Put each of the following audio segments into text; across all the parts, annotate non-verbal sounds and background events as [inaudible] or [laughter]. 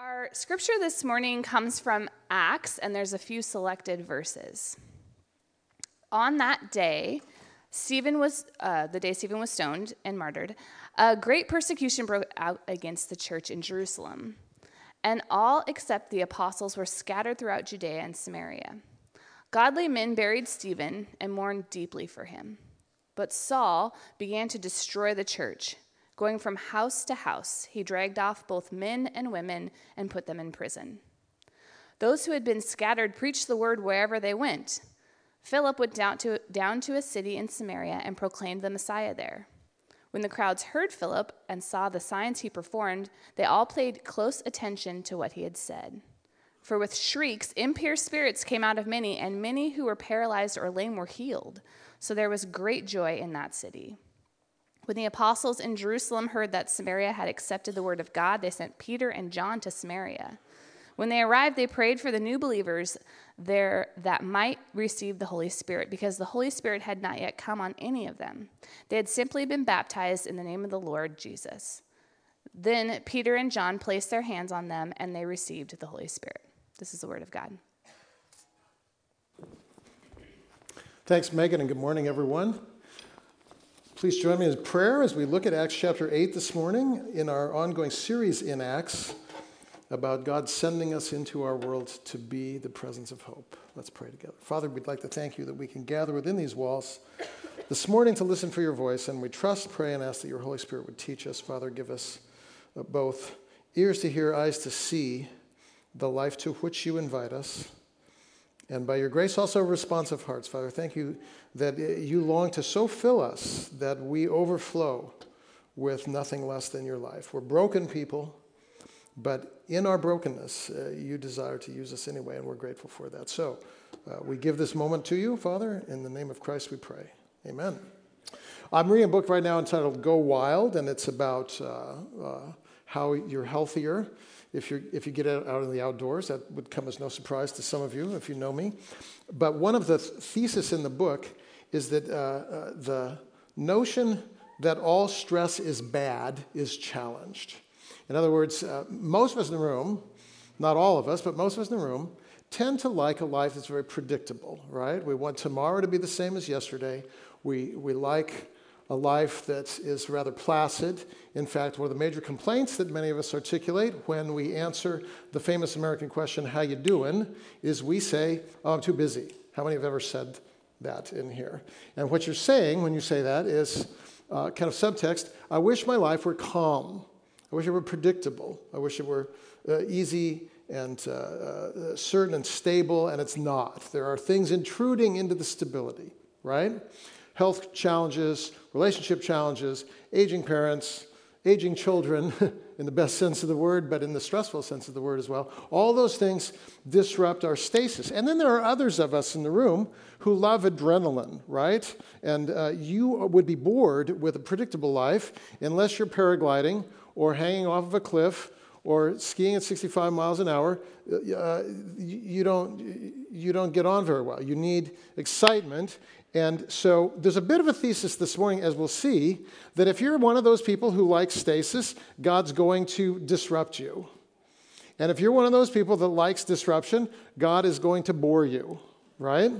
Our scripture this morning comes from Acts, and there's a few selected verses. On that day, Stephen was, uh, the day Stephen was stoned and martyred, a great persecution broke out against the church in Jerusalem. And all except the apostles were scattered throughout Judea and Samaria. Godly men buried Stephen and mourned deeply for him. But Saul began to destroy the church. Going from house to house, he dragged off both men and women and put them in prison. Those who had been scattered preached the word wherever they went. Philip went down to, down to a city in Samaria and proclaimed the Messiah there. When the crowds heard Philip and saw the signs he performed, they all paid close attention to what he had said. For with shrieks, impure spirits came out of many, and many who were paralyzed or lame were healed. So there was great joy in that city. When the apostles in Jerusalem heard that Samaria had accepted the word of God, they sent Peter and John to Samaria. When they arrived, they prayed for the new believers there that might receive the Holy Spirit, because the Holy Spirit had not yet come on any of them. They had simply been baptized in the name of the Lord Jesus. Then Peter and John placed their hands on them, and they received the Holy Spirit. This is the word of God. Thanks, Megan, and good morning, everyone. Please join me in prayer as we look at Acts chapter 8 this morning in our ongoing series in Acts about God sending us into our world to be the presence of hope. Let's pray together. Father, we'd like to thank you that we can gather within these walls this morning to listen for your voice, and we trust, pray, and ask that your Holy Spirit would teach us. Father, give us uh, both ears to hear, eyes to see the life to which you invite us. And by your grace, also responsive hearts, Father. Thank you that uh, you long to so fill us that we overflow with nothing less than your life. We're broken people but in our brokenness, uh, you desire to use us anyway, and we're grateful for that. So uh, we give this moment to you, Father. In the name of Christ we pray. Amen. I'm reading a book right now entitled Go Wild, and it's about uh, uh how you're healthier if, you if you get out in the outdoors. That would come as no surprise to some of you if you know me. But one of the th- thesis in the book is that uh, uh, the notion that all stress is bad is challenged. In other words, uh, most of us in the room, not all of us, but most of us in the room, tend to like a life that's very predictable, right? We want tomorrow to be the same as yesterday. We, we like a life that is rather placid. In fact, one of the major complaints that many of us articulate when we answer the famous American question, how you doing, is we say, oh, I'm too busy. How many have ever said that in here? And what you're saying when you say that is uh, kind of subtext, I wish my life were calm. I wish it were predictable. I wish it were uh, easy and uh, uh, certain and stable, and it's not. There are things intruding into the stability, right? Health challenges, relationship challenges, aging parents, aging children, [laughs] in the best sense of the word, but in the stressful sense of the word as well. All those things disrupt our stasis. And then there are others of us in the room who love adrenaline, right? And uh, you would be bored with a predictable life unless you're paragliding or hanging off of a cliff or skiing at 65 miles an hour, uh, uh you, don't, you don't get on very well. You need excitement. And so there's a bit of a thesis this morning, as we'll see, that if you're one of those people who likes stasis, God's going to disrupt you. And if you're one of those people that likes disruption, God is going to bore you, right?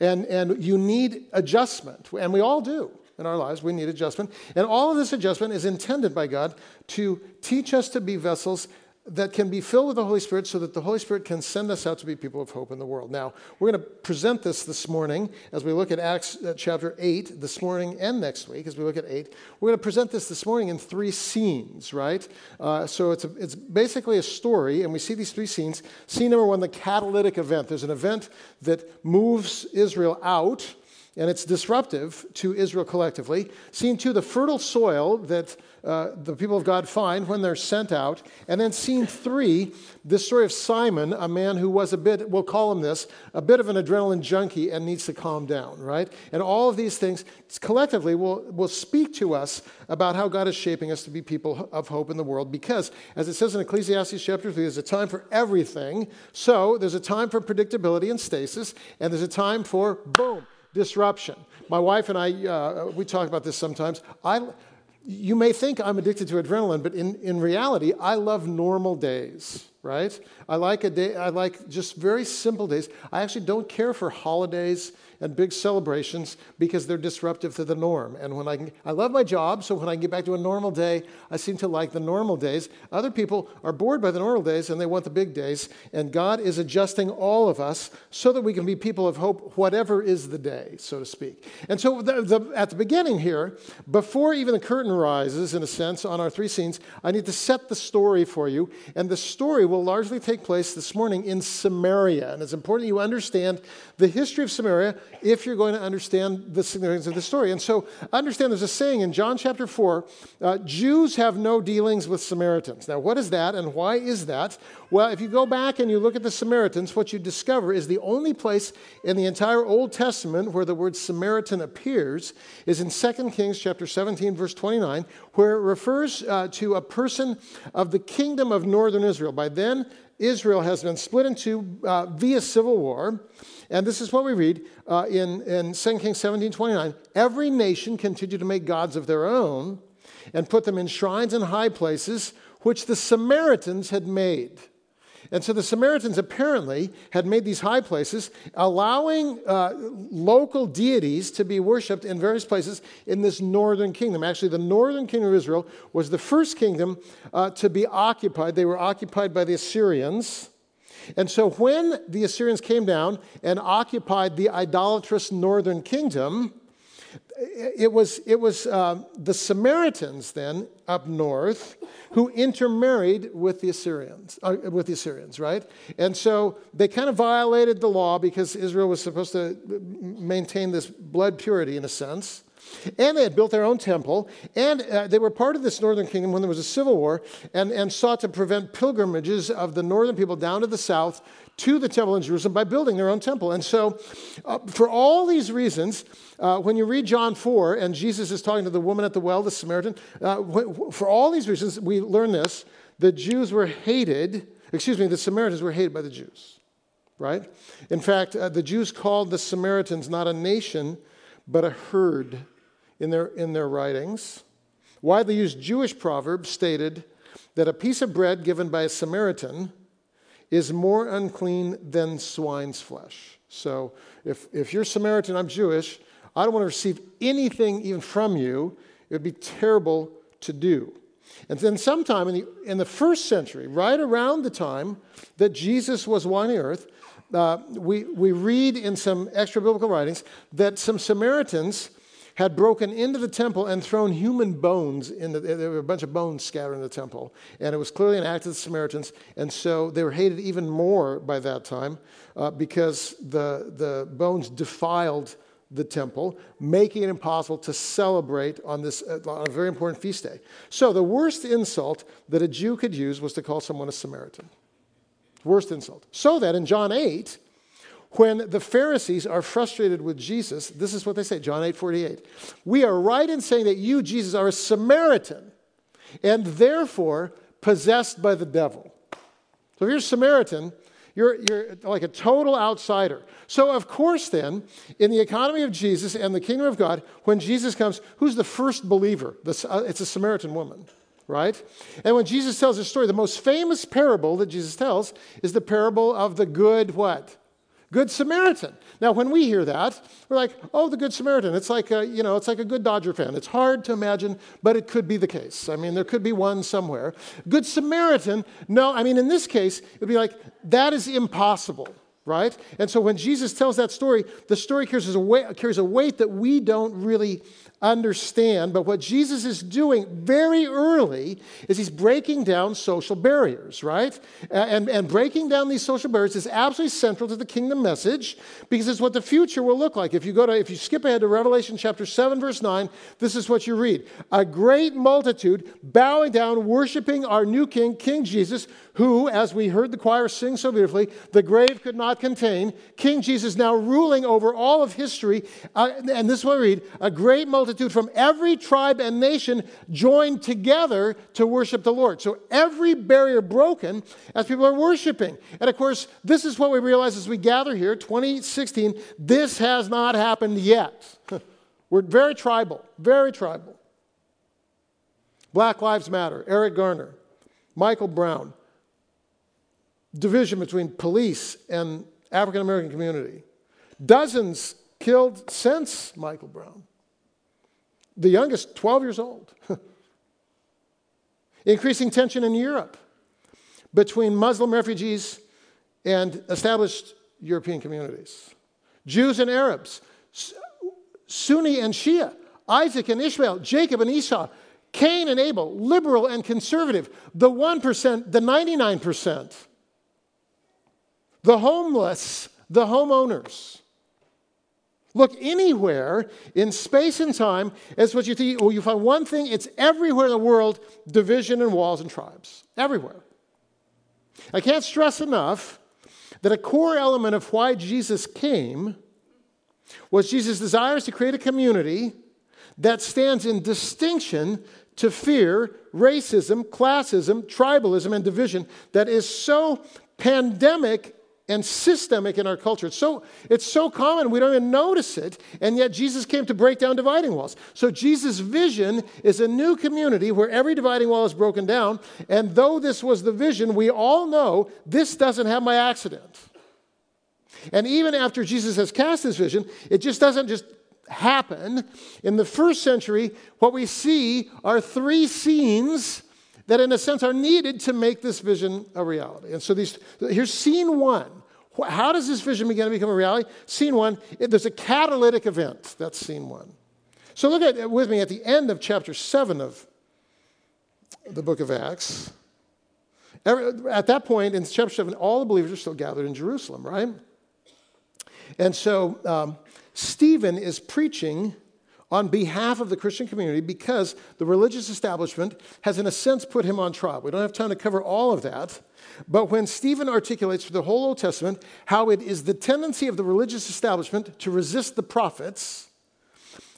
And, and you need adjustment, and we all do in our lives. We need adjustment. And all of this adjustment is intended by God to teach us to be vessels that can be filled with the Holy Spirit so that the Holy Spirit can send us out to be people of hope in the world. Now, we're going to present this this morning as we look at Acts uh, chapter 8 this morning and next week as we look at 8. We're going to present this this morning in three scenes, right? Uh, so it's, a, it's basically a story, and we see these three scenes. Scene number one, the catalytic event. There's an event that moves Israel out and it's disruptive to Israel collectively. Scene two, the fertile soil that uh, the people of God find when they're sent out. And then scene three, this story of Simon, a man who was a bit, we'll call him this, a bit of an adrenaline junkie and needs to calm down, right? And all of these things collectively will, will speak to us about how God is shaping us to be people of hope in the world because, as it says in Ecclesiastes chapter 3, there's a time for everything. So there's a time for predictability and stasis, and there's a time for boom disruption. My wife and I, uh, we talk about this sometimes. I, you may think I'm addicted to adrenaline, but in, in reality, I love normal days. right? I like a day, I like just very simple days. I actually don't care for holidays and big celebrations because they're disruptive to the norm. And when I I love my job, so when I get back to a normal day, I seem to like the normal days. Other people are bored by the normal days and they want the big days. And God is adjusting all of us so that we can be people of hope, whatever is the day, so to speak. And so the, the, at the beginning here, before even the curtain rises, in a sense, on our three scenes, I need to set the story for you. And the story will largely take place this morning in Samaria. And it's important you understand the history of Samaria if you're going to understand the significance of the story. And so understand there's a saying in John chapter 4 uh, Jews have no dealings with Samaritans. Now, what is that and why is that? Well, if you go back and you look at the Samaritans, what you discover is the only place in the entire Old Testament where the word Samaritan appears is in 2 Kings chapter 17, verse 29, where it refers uh, to a person of the kingdom of northern Israel. By then, Israel has been split into uh, via civil war. And this is what we read uh, in, in 2 Kings 17 29. Every nation continued to make gods of their own and put them in shrines and high places, which the Samaritans had made. And so the Samaritans apparently had made these high places, allowing uh, local deities to be worshiped in various places in this northern kingdom. Actually, the northern kingdom of Israel was the first kingdom uh, to be occupied. They were occupied by the Assyrians. And so when the Assyrians came down and occupied the idolatrous northern kingdom, it was, it was uh, the Samaritans then up north who intermarried with the Assyrians, uh, with the Assyrians, right? And so they kind of violated the law because Israel was supposed to maintain this blood purity in a sense. And they had built their own temple, and uh, they were part of this northern kingdom when there was a civil war, and, and sought to prevent pilgrimages of the northern people down to the south to the temple in Jerusalem by building their own temple. And so, uh, for all these reasons, uh, when you read John 4 and Jesus is talking to the woman at the well, the Samaritan, uh, for all these reasons, we learn this the Jews were hated, excuse me, the Samaritans were hated by the Jews, right? In fact, uh, the Jews called the Samaritans not a nation, but a herd in their, in their writings. Widely used Jewish proverbs stated that a piece of bread given by a Samaritan is more unclean than swine's flesh. So if, if you're Samaritan, I'm Jewish, I don't want to receive anything even from you. It would be terrible to do. And then, sometime in the, in the first century, right around the time that Jesus was on earth, uh, we, we read in some extra biblical writings that some Samaritans had broken into the temple and thrown human bones in the, there were a bunch of bones scattered in the temple. And it was clearly an act of the Samaritans. And so they were hated even more by that time uh, because the, the bones defiled the temple, making it impossible to celebrate on this uh, on a very important feast day. So the worst insult that a Jew could use was to call someone a Samaritan. Worst insult. So that in John 8, when the Pharisees are frustrated with Jesus, this is what they say, John 8 48. We are right in saying that you, Jesus, are a Samaritan and therefore possessed by the devil. So if you're a Samaritan, you're, you're like a total outsider. So, of course, then, in the economy of Jesus and the kingdom of God, when Jesus comes, who's the first believer? Uh, it's a Samaritan woman, right? And when Jesus tells his story, the most famous parable that Jesus tells is the parable of the good what? Good Samaritan. Now, when we hear that, we're like, oh, the Good Samaritan. It's like a, you know, it's like a good Dodger fan. It's hard to imagine, but it could be the case. I mean, there could be one somewhere. Good Samaritan, no, I mean, in this case, it'd be like, that is impossible, right? And so when Jesus tells that story, the story carries a weight, carries a weight that we don't really understand, but what Jesus is doing very early is he's breaking down social barriers, right? And, and breaking down these social barriers is absolutely central to the kingdom message because it's what the future will look like. If you go to, if you skip ahead to Revelation chapter 7, verse 9, this is what you read. A great multitude bowing down, worshiping our new king, King Jesus, who, as we heard the choir sing so beautifully, the grave could not contain. King Jesus now ruling over all of history. Uh, and this we read a great multitude from every tribe and nation joined together to worship the Lord. So every barrier broken as people are worshiping. And of course, this is what we realize as we gather here, 2016. This has not happened yet. [laughs] We're very tribal, very tribal. Black Lives Matter, Eric Garner, Michael Brown, division between police and African American community. Dozens killed since Michael Brown. The youngest, 12 years old. [laughs] Increasing tension in Europe between Muslim refugees and established European communities. Jews and Arabs, Sunni and Shia, Isaac and Ishmael, Jacob and Esau, Cain and Abel, liberal and conservative, the 1%, the 99%, the homeless, the homeowners. Look anywhere in space and time as what you think. Well, you find one thing, it's everywhere in the world division and walls and tribes. Everywhere. I can't stress enough that a core element of why Jesus came was Jesus' desires to create a community that stands in distinction to fear racism, classism, tribalism, and division that is so pandemic and systemic in our culture. It's so, it's so common, we don't even notice it, and yet Jesus came to break down dividing walls. So Jesus' vision is a new community where every dividing wall is broken down, and though this was the vision, we all know this doesn't happen by accident. And even after Jesus has cast this vision, it just doesn't just happen. In the first century, what we see are three scenes that, in a sense, are needed to make this vision a reality. And so these, here's scene one. How does this vision begin to become a reality? Scene one, there's a catalytic event. That's scene one. So look at with me at the end of chapter seven of the book of Acts. At that point in chapter seven, all the believers are still gathered in Jerusalem, right? And so um, Stephen is preaching on behalf of the Christian community because the religious establishment has, in a sense, put him on trial. We don't have time to cover all of that. But when Stephen articulates for the whole Old Testament how it is the tendency of the religious establishment to resist the prophets,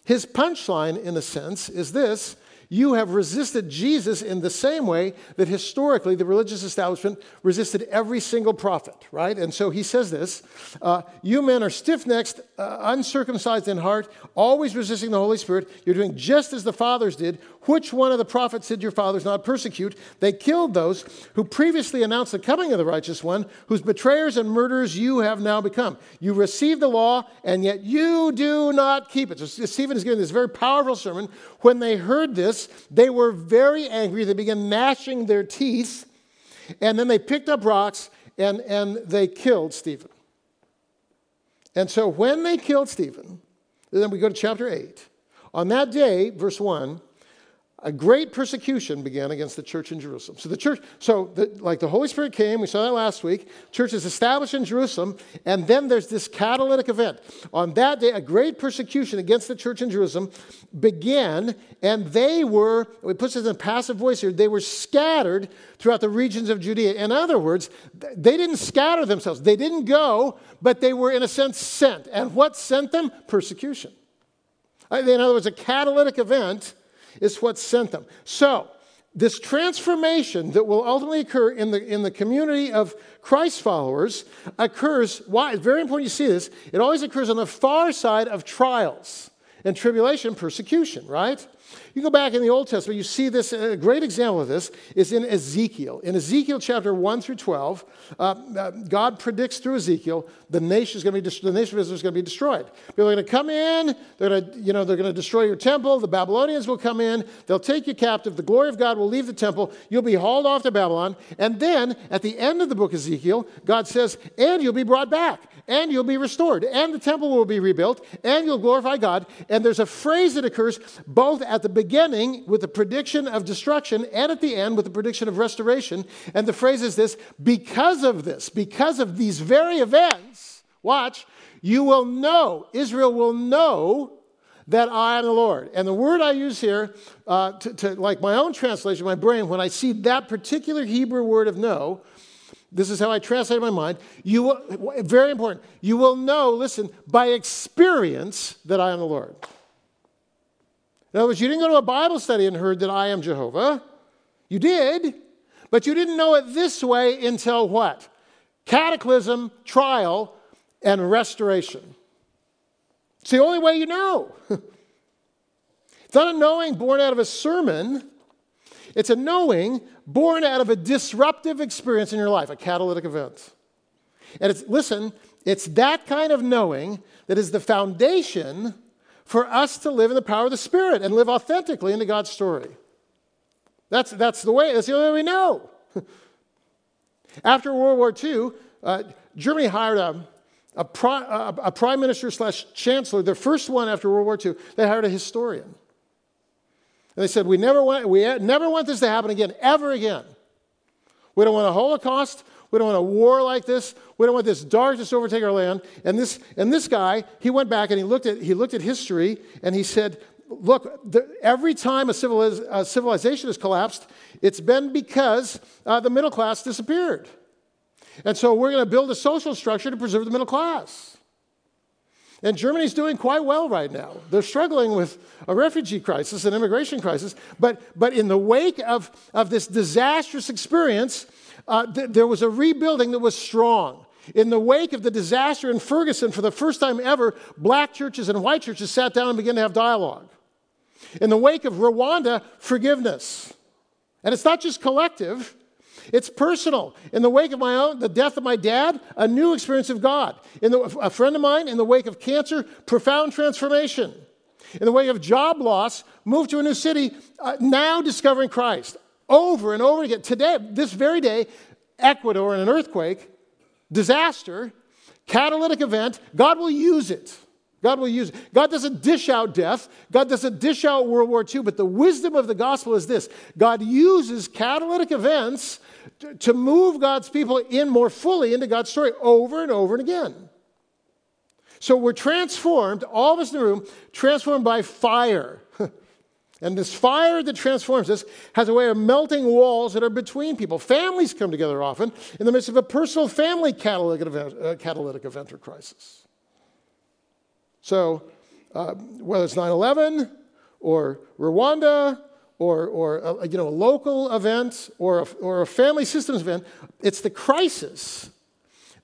his punchline, in a sense, is this you have resisted Jesus in the same way that historically the religious establishment resisted every single prophet, right? And so he says this uh, You men are stiff necked, uh, uncircumcised in heart, always resisting the Holy Spirit. You're doing just as the fathers did. Which one of the prophets did your fathers not persecute? They killed those who previously announced the coming of the righteous one, whose betrayers and murderers you have now become. You received the law, and yet you do not keep it. So Stephen is giving this very powerful sermon. When they heard this, they were very angry. They began gnashing their teeth, and then they picked up rocks and, and they killed Stephen. And so when they killed Stephen, then we go to chapter 8. On that day, verse 1, a great persecution began against the church in Jerusalem. So the church, so the, like the Holy Spirit came, we saw that last week. Church is established in Jerusalem, and then there's this catalytic event. On that day, a great persecution against the church in Jerusalem began, and they were, it puts this in passive voice here, they were scattered throughout the regions of Judea. In other words, they didn't scatter themselves. They didn't go, but they were in a sense sent. And what sent them? Persecution. In other words, a catalytic event is what sent them. So, this transformation that will ultimately occur in the, in the community of Christ followers occurs, why? It's very important you see this. It always occurs on the far side of trials and tribulation persecution, right? You go back in the Old Testament, you see this, a great example of this is in Ezekiel. In Ezekiel chapter 1 through 12, uh, uh, God predicts through Ezekiel the nation is going to be, the nation of Israel is going to be destroyed. People are going to come in, they're going to, you know, they're going to destroy your temple, the Babylonians will come in, they'll take you captive, the glory of God will leave the temple, you'll be hauled off to Babylon, and then at the end of the book of Ezekiel, God says, and you'll be brought back, and you'll be restored, and the temple will be rebuilt, and you'll glorify God. And there's a phrase that occurs both at the beginning with the prediction of destruction and at the end with the prediction of restoration. And the phrase is this because of this, because of these very events, watch, you will know, Israel will know that I am the Lord. And the word I use here, uh, to, to, like my own translation, my brain, when I see that particular Hebrew word of know, this is how I translate my mind. You will, very important. You will know, listen, by experience that I am the Lord. In other words, you didn't go to a Bible study and heard that I am Jehovah. You did, but you didn't know it this way until what? Cataclysm, trial, and restoration. It's the only way you know. [laughs] it's not a knowing born out of a sermon, it's a knowing born out of a disruptive experience in your life, a catalytic event. And it's, listen, it's that kind of knowing that is the foundation for us to live in the power of the Spirit and live authentically into God's story. That's, that's the way, that's the only way we know. [laughs] After World War II, uh, Germany hired a, a, pri- a, a prime minister slash chancellor, the first one after World War II, they hired a historian. And they said, we never, want, we never want this to happen again, ever again. We don't want a Holocaust. We don't want a war like this. We don't want this darkness to overtake our land. And this, and this guy, he went back and he looked at, he looked at history and he said, look, the, every time a, civiliz- a, civilization has collapsed, it's been because uh, the middle class disappeared. And so we're going to build a social structure to preserve the middle class. And Germany's doing quite well right now. They're struggling with a refugee crisis, an immigration crisis. But, but in the wake of, of this disastrous experience, uh, th- there was a rebuilding that was strong. In the wake of the disaster in Ferguson, for the first time ever, black churches and white churches sat down and began to have dialogue. In the wake of Rwanda, forgiveness. And it's not just collective, it's personal. In the wake of my own, the death of my dad, a new experience of God. In the, a friend of mine, in the wake of cancer, profound transformation. In the wake of job loss, moved to a new city, uh, now discovering Christ. Over and over again. Today, this very day, Ecuador in an earthquake, disaster, catalytic event, God will use it. God will use it. God doesn't dish out death. God doesn't dish out World War II. But the wisdom of the gospel is this God uses catalytic events to move God's people in more fully into God's story over and over and again. So we're transformed, all of us in the room, transformed by fire. [laughs] and this fire that transforms us has a way of melting walls that are between people. Families come together often in the midst of a personal family catalytic event, uh, catalytic event or crisis. So uh, whether it's 9 11 or Rwanda or, or a, you know, a local event or a, or a family systems event. It's the crisis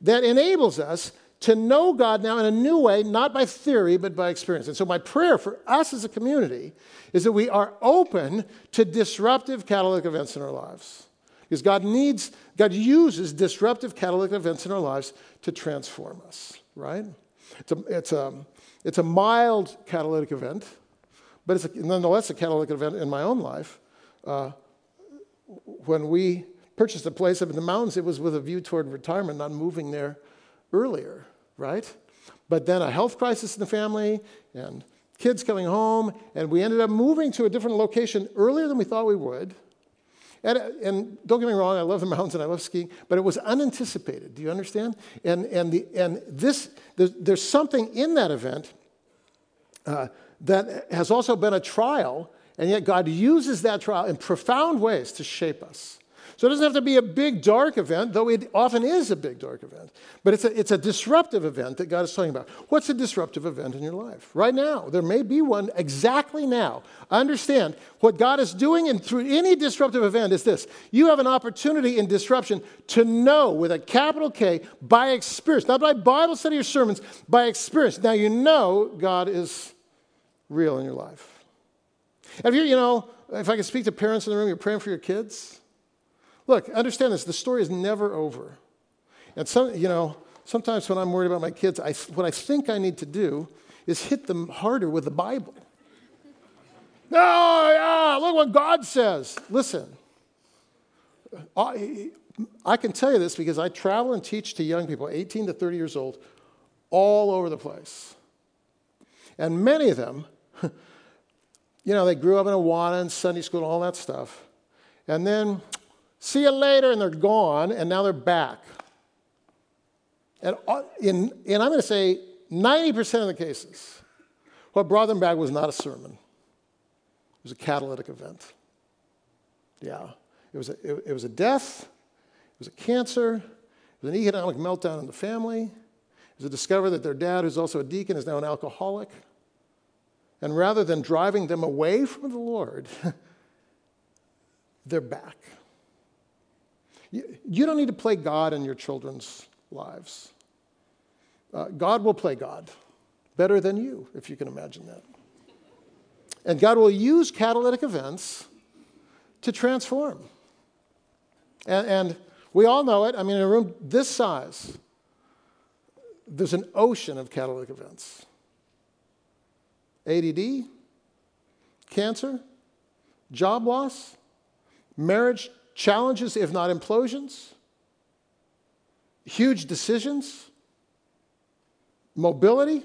that enables us to know God now in a new way, not by theory, but by experience. And so, my prayer for us as a community is that we are open to disruptive catalytic events in our lives. Because God needs, God uses disruptive catalytic events in our lives to transform us, right? It's a, it's a, it's a mild catalytic event but it's a, nonetheless a catalytic event in my own life. Uh, when we purchased a place up in the mountains, it was with a view toward retirement, not moving there earlier, right? But then a health crisis in the family and kids coming home, and we ended up moving to a different location earlier than we thought we would. And, and, don't get me wrong, I love the mountains and I love skiing, but it was unanticipated. Do you understand? And, and, the, and this, there's, there's something in that event uh, that has also been a trial, and yet God uses that trial in profound ways to shape us. So it doesn't have to be a big, dark event, though it often is a big, dark event. But it's a, it's a disruptive event that God is talking about. What's a disruptive event in your life? Right now. There may be one exactly now. Understand what God is doing and through any disruptive event is this you have an opportunity in disruption to know with a capital K by experience, not by Bible study or sermons, by experience. Now you know God is real in your life. Have you, you know, if I can speak to parents in the room, you're praying for your kids. Look, understand this the story is never over. And some, you know, sometimes when I'm worried about my kids, I, what I think I need to do is hit them harder with the Bible. [laughs] No, yeah, look what God says. Listen, I, I can tell you this because I travel and teach to young people, 18 to 30 years old, all over the place. And many of them [laughs] you know, they grew up in Awana and Sunday school and all that stuff. And then, see you later, and they're gone, and now they're back. And, in, and I'm going to say 90% of the cases, what brought them back was not a sermon, it was a catalytic event. Yeah. It was a, it, it was a death, it was a cancer, it was an economic meltdown in the family, it was a discovery that their dad, who's also a deacon, is now an alcoholic. And rather than driving them away from the Lord, [laughs] they're back. You, don't need to play God in your children's lives. Uh, God will play God better than you, if you can imagine that. And God will use catalytic events to transform. And, and we all know it. I mean, in a room this size, there's an ocean of catalytic events ADD, cancer, job loss, marriage challenges, if not implosions, huge decisions, mobility,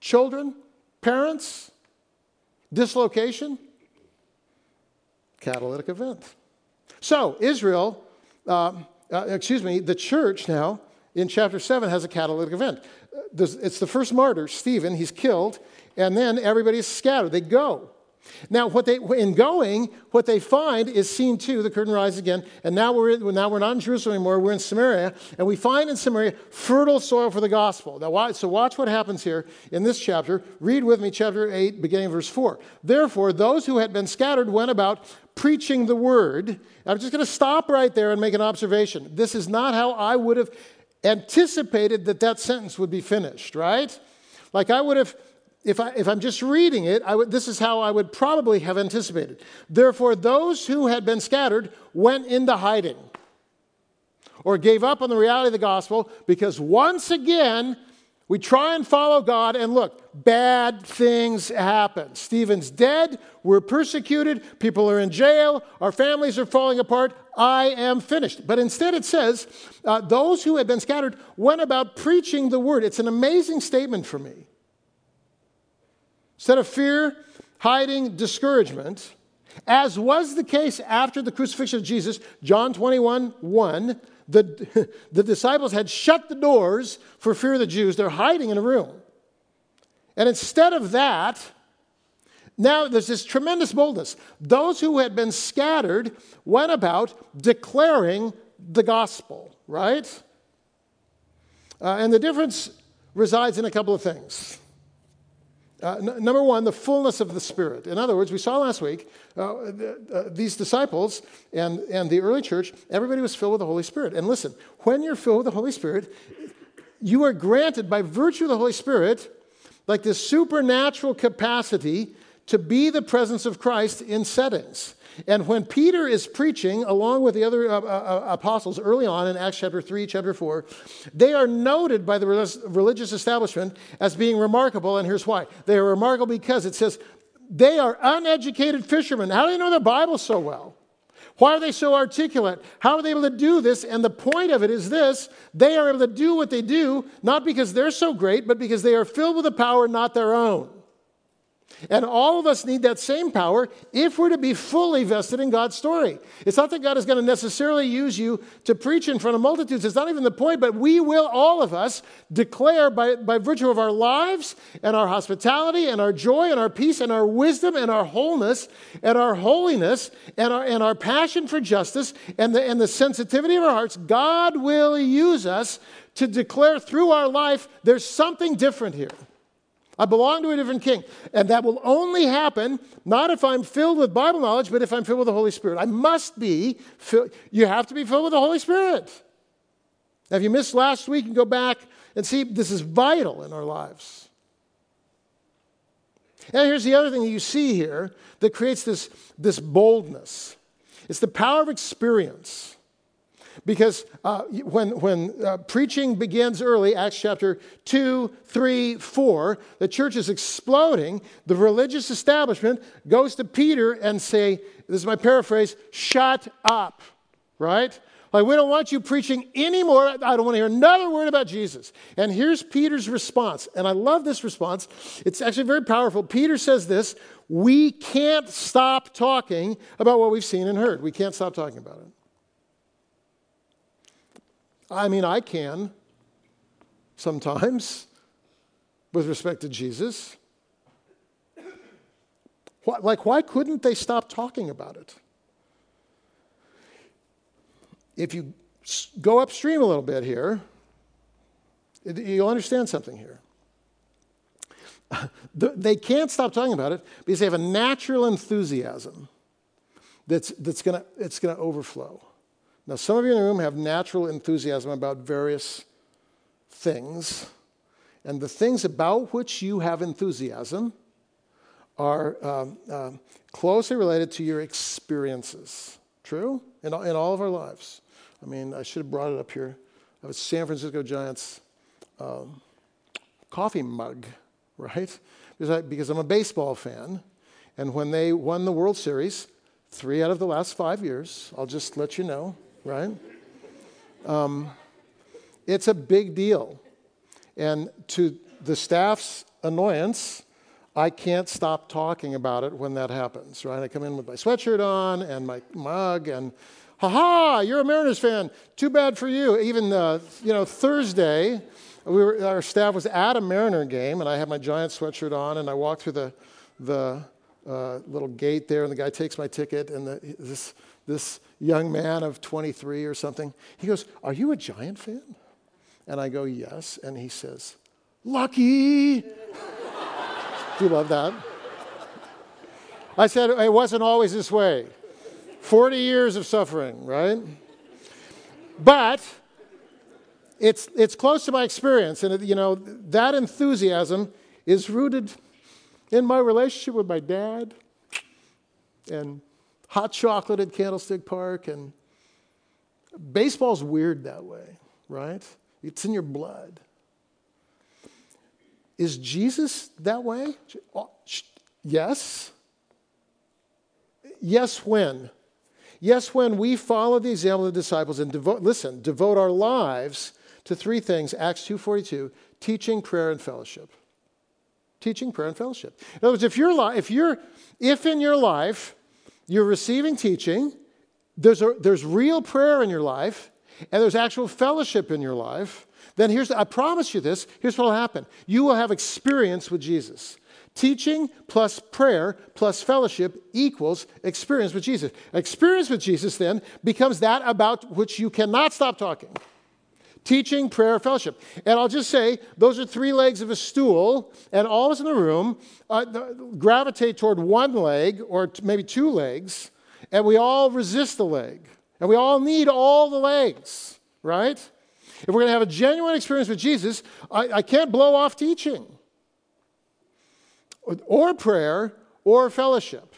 children, parents, dislocation, catalytic event. So, Israel, uh, uh, excuse me, the church now in chapter 7 has a catalytic event. It's the first martyr, Stephen, he's killed, and then everybody's scattered. They go. Now, what they, in going, what they find is scene two, the curtain rises again, and now we're, now we're not in Jerusalem anymore, we're in Samaria, and we find in Samaria fertile soil for the gospel. Now, so watch what happens here in this chapter. Read with me chapter 8, beginning verse 4. Therefore, those who had been scattered went about preaching the word. I'm just going to stop right there and make an observation. This is not how I would have anticipated that that sentence would be finished, right? Like I would have if, I, if I'm just reading it, would, this is how I would probably have anticipated. Therefore, those who had been scattered went into hiding or gave up on the reality of the gospel because once again, we try and follow God, and look, bad things happen. Stephen's dead. We're persecuted. People are in jail. Our families are falling apart. I am finished. But instead, it says, uh, those who had been scattered went about preaching the word. It's an amazing statement for me. Instead of fear, hiding, discouragement, as was the case after the crucifixion of Jesus, John 21 1, the, [laughs] the disciples had shut the doors for fear of the Jews. They're hiding in a room. And instead of that, now there's this tremendous boldness. Those who had been scattered went about declaring the gospel, right? Uh, and the difference resides in a couple of things. Uh, n- number one, the fullness of the Spirit. In other words, we saw last week uh, uh, these disciples and, and the early church, everybody was filled with the Holy Spirit. And listen, when you're filled with the Holy Spirit, you are granted by virtue of the Holy Spirit like this supernatural capacity to be the presence of Christ in settings. And when Peter is preaching, along with the other uh, uh, uh, apostles early on in Acts chapter 3, chapter 4, they are noted by the religious establishment as being remarkable. And here's why they are remarkable because it says they are uneducated fishermen. How do they know the Bible so well? Why are they so articulate? How are they able to do this? And the point of it is this they are able to do what they do, not because they're so great, but because they are filled with a power not their own. And all of us need that same power if we're to be fully vested in God's story. It's not that God is going to necessarily use you to preach in front of multitudes. It's not even the point, but we will, all of us, declare by, by virtue of our lives and our hospitality and our joy and our peace and our wisdom and our wholeness and our holiness and our, and our passion for justice and the, and the sensitivity of our hearts, God will use us to declare through our life there's something different here. I belong to a different king. And that will only happen not if I'm filled with Bible knowledge, but if I'm filled with the Holy Spirit. I must be, filled, you have to be filled with the Holy Spirit. Now, if you missed last week, and go back and see this is vital in our lives. And here's the other thing you see here that creates this, this boldness it's the power of experience. Because uh, when, when uh, preaching begins early, Acts chapter 2, 3, 4, the church is exploding. The religious establishment goes to Peter and say, this is my paraphrase, shut up, right? Like, we don't want you preaching anymore. I don't want to hear another word about Jesus. And here's Peter's response. And I love this response. It's actually very powerful. Peter says this We can't stop talking about what we've seen and heard. We can't stop talking about it. I mean, I can sometimes with respect to Jesus. like, why couldn't they stop talking about it? If you go upstream a little bit here, you'll understand something here. [laughs] They can't stop talking about it because they have a natural enthusiasm that's, that's going to overflow. Now, some of you in the room have natural enthusiasm about various things, and the things about which you have enthusiasm are um, uh, closely related to your experiences. True? In, in all of our lives. I mean, I should have brought it up here. I have a San Francisco Giants um, coffee mug, [laughs] right? Because, I, because I'm a baseball fan. And when they won the World Series, three out of the last five years, I'll just let you know, right? Um, it's a big deal. And to the staff's annoyance, I can't stop talking about it when that happens, right? I come in with my sweatshirt on and my mug and, ha, you're a Mariners fan. Too bad for you. Even, uh, you know, Thursday, we were, our staff was at a Mariner game and I had my giant sweatshirt on and I walked through the, the uh, little gate there and the guy takes my ticket and the, this, this young man of 23 or something, he goes, are you a Giant fan? And I go, yes. And he says, lucky. Do you love that? I said, it wasn't always this way. 40 years of suffering, right? But it's, it's close to my experience. And, it, you know, that enthusiasm is rooted in my relationship with my dad and hot chocolate at Candlestick Park. And baseball's weird that way, right? It's in your blood. Is Jesus that way? Oh, yes. Yes, when? Yes, when we follow the example of the disciples and devote, listen, devote our lives to three things, Acts 2.42, teaching, prayer, and fellowship. Teaching, prayer, and fellowship. In other words, if, you're, if, you're, if in your life you're receiving teaching, there's, a, there's real prayer in your life, and there's actual fellowship in your life, then here's, I promise you this, here's what will happen. You will have experience with Jesus. Teaching plus prayer plus fellowship equals experience with Jesus. Experience with Jesus then becomes that about which you cannot stop talking. Teaching, prayer, fellowship. And I'll just say, those are three legs of a stool, and all of us in the room uh, gravitate toward one leg or t- maybe two legs, and we all resist the leg. And we all need all the legs, right? If we're going to have a genuine experience with Jesus, I, I can't blow off teaching or prayer or fellowship.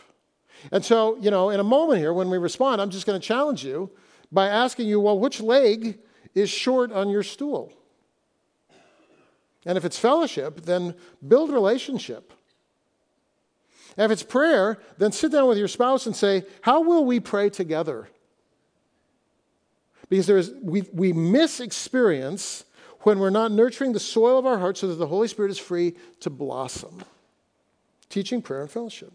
And so, you know, in a moment here, when we respond, I'm just going to challenge you by asking you, well, which leg is short on your stool? And if it's fellowship, then build relationship. And if it's prayer, then sit down with your spouse and say, How will we pray together? Because there is, we, we miss experience when we're not nurturing the soil of our heart so that the Holy Spirit is free to blossom. Teaching, prayer, and fellowship.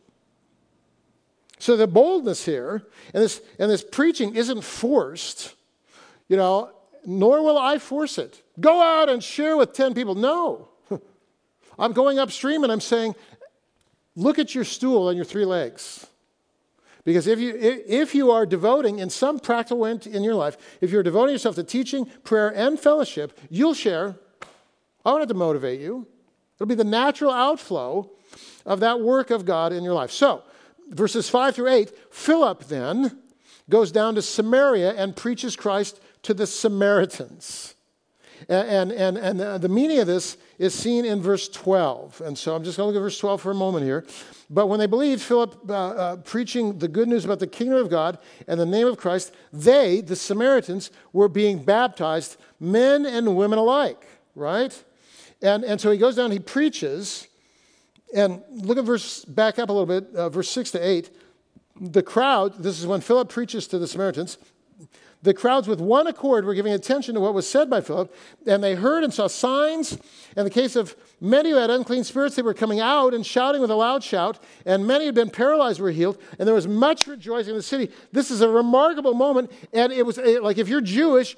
So the boldness here and this, and this preaching isn't forced, you know, nor will I force it. Go out and share with 10 people. No. [laughs] I'm going upstream and I'm saying, look at your stool and your three legs. Because if you, if you are devoting in some practical way in your life, if you're devoting yourself to teaching, prayer, and fellowship, you'll share. I want to motivate you. It'll be the natural outflow of that work of God in your life. So, verses 5 through 8, Philip then goes down to Samaria and preaches Christ to the Samaritans. And, and, and, uh, the meaning of this is seen in verse 12. And so I'm just going to look at verse 12 for a moment here. But when they believed Philip uh, uh, preaching the good news about the kingdom of God and the name of Christ, they, the Samaritans, were being baptized, men and women alike, right? And, and so he goes down, he preaches, and look at verse, back up a little bit, uh, verse 6 to 8. The crowd, this is when Philip preaches to the Samaritans, the crowds with one accord were giving attention to what was said by Philip, and they heard and saw signs. In the case of many who had unclean spirits, they were coming out and shouting with a loud shout, and many who had been paralyzed were healed, and there was much rejoicing in the city. This is a remarkable moment, and it was like if you're Jewish,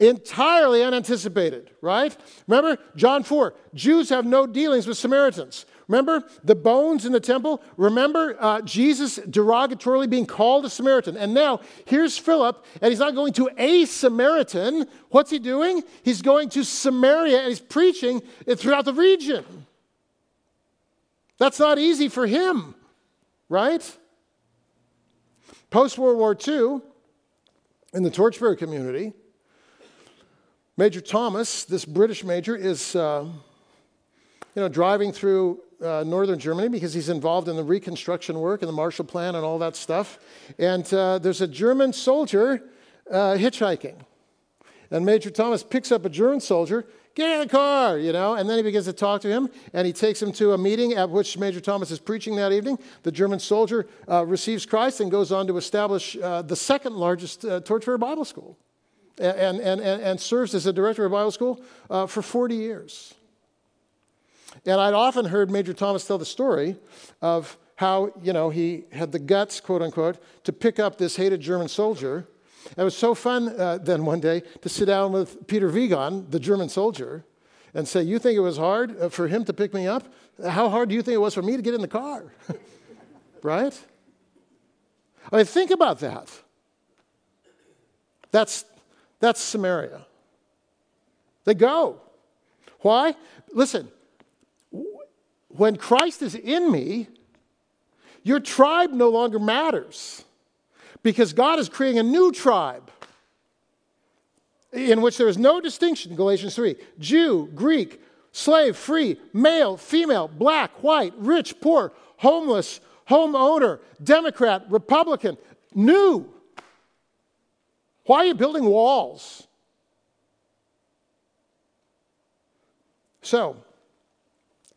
entirely unanticipated, right? Remember John 4 Jews have no dealings with Samaritans. Remember the bones in the temple? Remember uh, Jesus derogatorily being called a Samaritan. And now here's Philip, and he's not going to a Samaritan. What's he doing? He's going to Samaria and he's preaching it throughout the region. That's not easy for him, right? Post World War II, in the Torchbearer community, Major Thomas, this British major, is uh, you know, driving through uh, northern Germany because he's involved in the reconstruction work and the Marshall Plan and all that stuff. And uh, there's a German soldier uh, hitchhiking. And Major Thomas picks up a German soldier, get in the car, you know, and then he begins to talk to him, and he takes him to a meeting at which Major Thomas is preaching that evening. The German soldier uh, receives Christ and goes on to establish uh, the second largest uh, Torch Bible school and, and, and, and, serves as a director of Bible school uh, for 40 years. And I'd often heard Major Thomas tell the story of how, you know, he had the guts, quote unquote, to pick up this hated German soldier. It was so fun uh, then one day to sit down with Peter Wiegand, the German soldier, and say, You think it was hard uh, for him to pick me up? How hard do you think it was for me to get in the car? [laughs] right? I mean, think about that. That's, that's Samaria. They go. Why? Listen, when Christ is in me, your tribe no longer matters because God is creating a new tribe in which there is no distinction, Galatians 3 Jew, Greek, slave, free, male, female, black, white, rich, poor, homeless, homeowner, Democrat, Republican, new. Why are you building walls? So,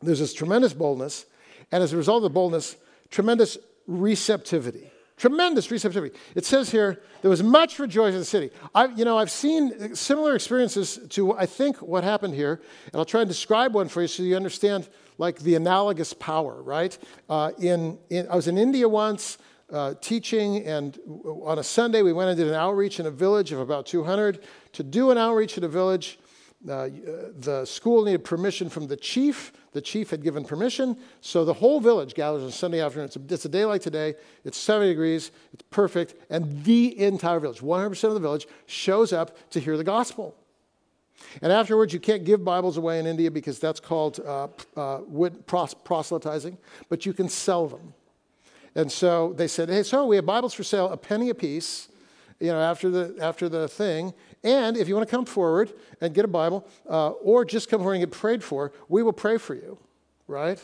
there's this tremendous boldness, and as a result of the boldness, tremendous receptivity. Tremendous receptivity. It says here, there was much rejoicing in the city. I, you know, I've seen similar experiences to, I think, what happened here, and I'll try and describe one for you so you understand, like, the analogous power, right? Uh, in, in, I was in India once uh, teaching, and on a Sunday, we went and did an outreach in a village of about 200. To do an outreach in a village, uh, the school needed permission from the chief. The chief had given permission, so the whole village gathers on Sunday afternoon. It's a, it's a day like today. It's 70 degrees. It's perfect, and the entire village, 100% of the village, shows up to hear the gospel. And afterwards, you can't give Bibles away in India because that's called uh, uh, proselytizing, but you can sell them. And so they said, "Hey, so we have Bibles for sale, a penny a piece." You know, after the after the thing, and if you want to come forward and get a Bible, uh, or just come forward and get prayed for, we will pray for you, right?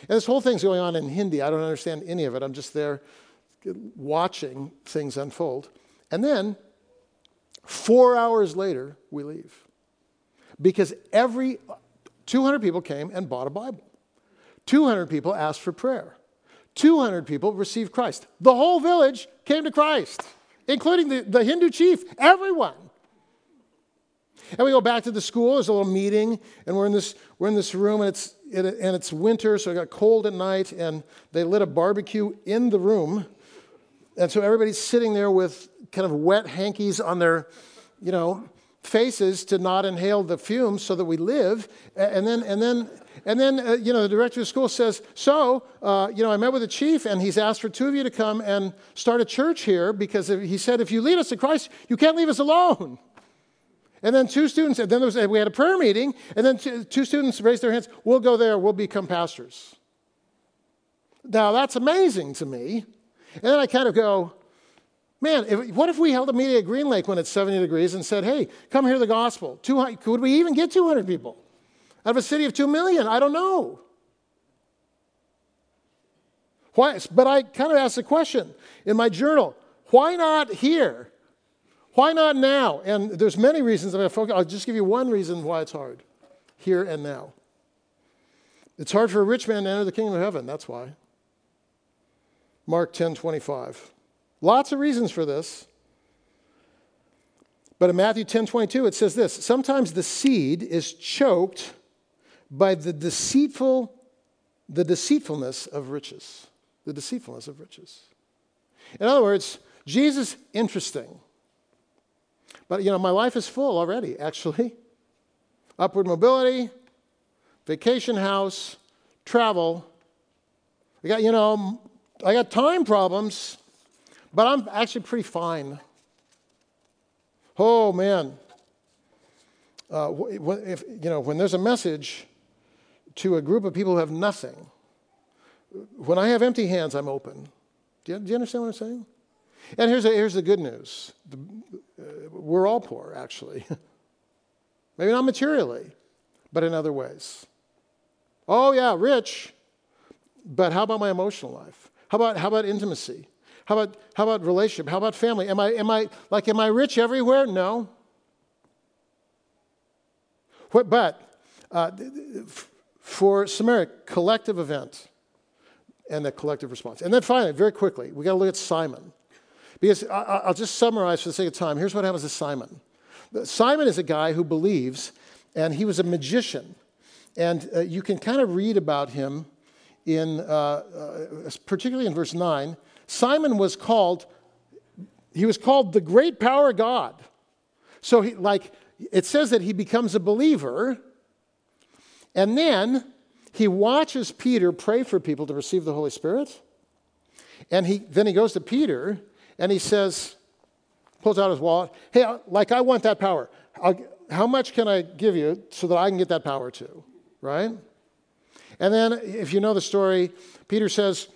And this whole thing's going on in Hindi. I don't understand any of it. I'm just there watching things unfold. And then, four hours later, we leave. Because every 200 people came and bought a Bible. 200 people asked for prayer. 200 people received Christ. The whole village came to Christ, including the, the Hindu chief, everyone. And we go back to the school. There's a little meeting, and we're in this, we're in this room, and it's, and it's winter, so it got cold at night, and they lit a barbecue in the room. And so everybody's sitting there with kind of wet hankies on their, you know, faces to not inhale the fumes so that we live. And then, and then, and then, uh, you know, the director of school says, "So, uh, you know, I met with the chief, and he's asked for two of you to come and start a church here because he said, if you lead us to Christ, you can't leave us alone." And then two students, and then there was, we had a prayer meeting, and then two, two students raised their hands, we'll go there, we'll become pastors. Now, that's amazing to me. And then I kind of go, man, if, what if we held a meeting at Green Lake when it's 70 degrees and said, hey, come hear the gospel? 200, could we even get 200 people? Out of a city of 2 million? I don't know. Why? But I kind of asked the question in my journal why not here? Why not now? And there's many reasons going to focus. I'll just give you one reason why it's hard here and now. It's hard for a rich man to enter the kingdom of heaven. That's why. Mark 10 25. Lots of reasons for this. But in Matthew 10 22, it says this Sometimes the seed is choked by the deceitful, the deceitfulness of riches. The deceitfulness of riches. In other words, Jesus, interesting. But, you know, my life is full already, actually. [laughs] Upward mobility, vacation house, travel. I got, you know, I got time problems, but I'm actually pretty fine. Oh, man. Uh, if, you know, when there's a message to a group of people who have nothing, when I have empty hands, I'm open. Do you, do you understand what I'm saying? And here's, a, here's the good news the, uh, we're all poor, actually. [laughs] Maybe not materially, but in other ways. Oh, yeah, rich. but how about my emotional life? How about, how about intimacy? How about, how about relationship? How about family? Am I, am I, like, am I rich everywhere? No. What, but uh, for Samaria, collective event and the collective response. And then finally, very quickly, we got to look at Simon. Because I, will just summarize for the sake of time. Here's what happens to Simon Simon is a guy who believes, and he was a magician. And uh, you can kind of read about him in, uh, uh, particularly in verse 9. Simon was called, he was called the great power of God. So, he, like, it says that he becomes a believer, and then he watches Peter pray for people to receive the Holy Spirit. And he, then he goes to Peter and he says, pulls out his wallet, hey, like, I want that power. I'll, how much can I give you so that I can get that power too? Right? And then, if you know the story, Peter says,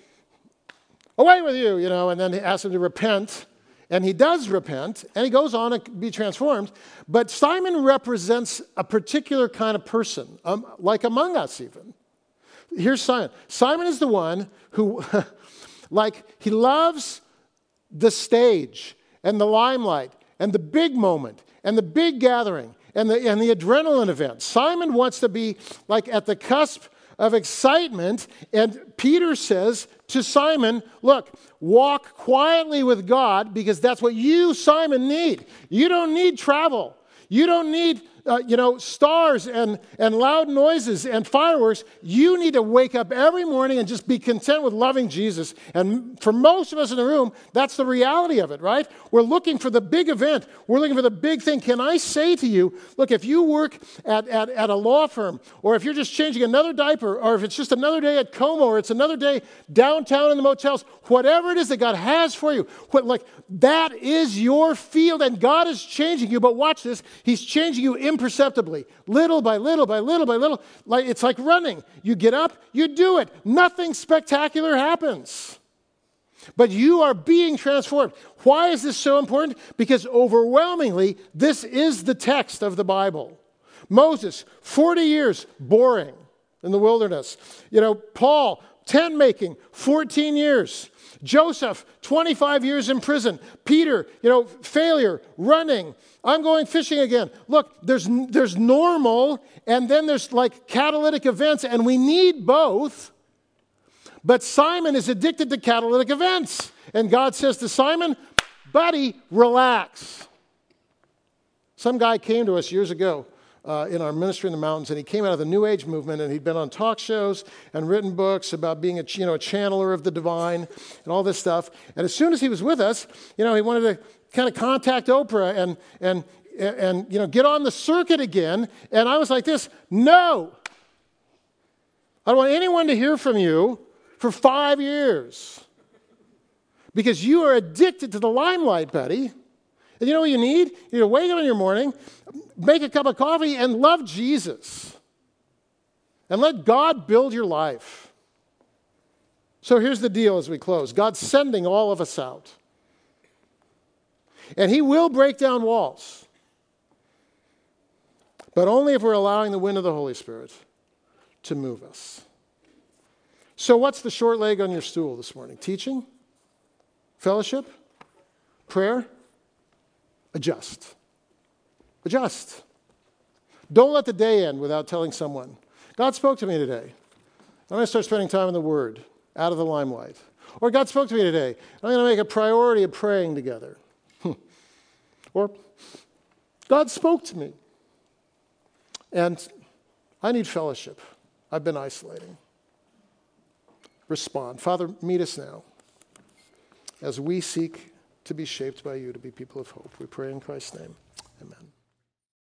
Away with you, you know, and then he asks him to repent. And he does repent, and he goes on to be transformed. But Simon represents a particular kind of person, um, like among us, even. Here's Simon. Simon is the one who, [laughs] like, he loves the stage and the limelight and the big moment and the big gathering and the, and the adrenaline event. Simon wants to be like at the cusp of excitement. And Peter says to Simon, Look, walk quietly with God because that's what you, Simon, need. You don't need travel. You don't need uh, you know, stars and, and loud noises and fireworks, you need to wake up every morning and just be content with loving Jesus. And for most of us in the room, that's the reality of it, right? We're looking for the big event. We're looking for the big thing. Can I say to you, look, if you work at, at, at a law firm, or if you're just changing another diaper, or if it's just another day at Como, or it's another day downtown in the motels, whatever it is that God has for you, what, like that is your field, and God is changing you. But watch this, He's changing you imperceptibly, little by little by little by little. Like it's like running. You get up, you do it. Nothing spectacular happens. But you are being transformed. Why is this so important? Because overwhelmingly, this is the text of the Bible. Moses, 40 years, boring in the wilderness. You know, Paul, tent making, 14 years. Joseph, 25 years in prison. Peter, you know, failure, running. I'm going fishing again. Look, there's, there's normal, and then there's like catalytic events, and we need both. But Simon is addicted to catalytic events. And God says to Simon, buddy, relax. Some guy came to us years ago uh, in our ministry in the mountains, and he came out of the New Age movement, and he'd been on talk shows and written books about being a you know a channeler of the divine and all this stuff. And as soon as he was with us, you know, he wanted to kind of contact Oprah and and and you know get on the circuit again. And I was like this, no. I don't want anyone to hear from you for five years because you are addicted to the limelight, buddy. And you know what you need? You need to wake up in your morning, make a cup of coffee, and love Jesus. And let God build your life. So here's the deal as we close God's sending all of us out. And He will break down walls, but only if we're allowing the wind of the Holy Spirit to move us. So, what's the short leg on your stool this morning? Teaching? Fellowship? Prayer? Adjust. Adjust. Don't let the day end without telling someone. God spoke to me today. I'm going to start spending time in the Word, out of the limelight. Or God spoke to me today. I'm going to make a priority of praying together. [laughs] or God spoke to me. And I need fellowship. I've been isolating. Respond. Father, meet us now as we seek to be shaped by you to be people of hope. We pray in Christ's name. Amen.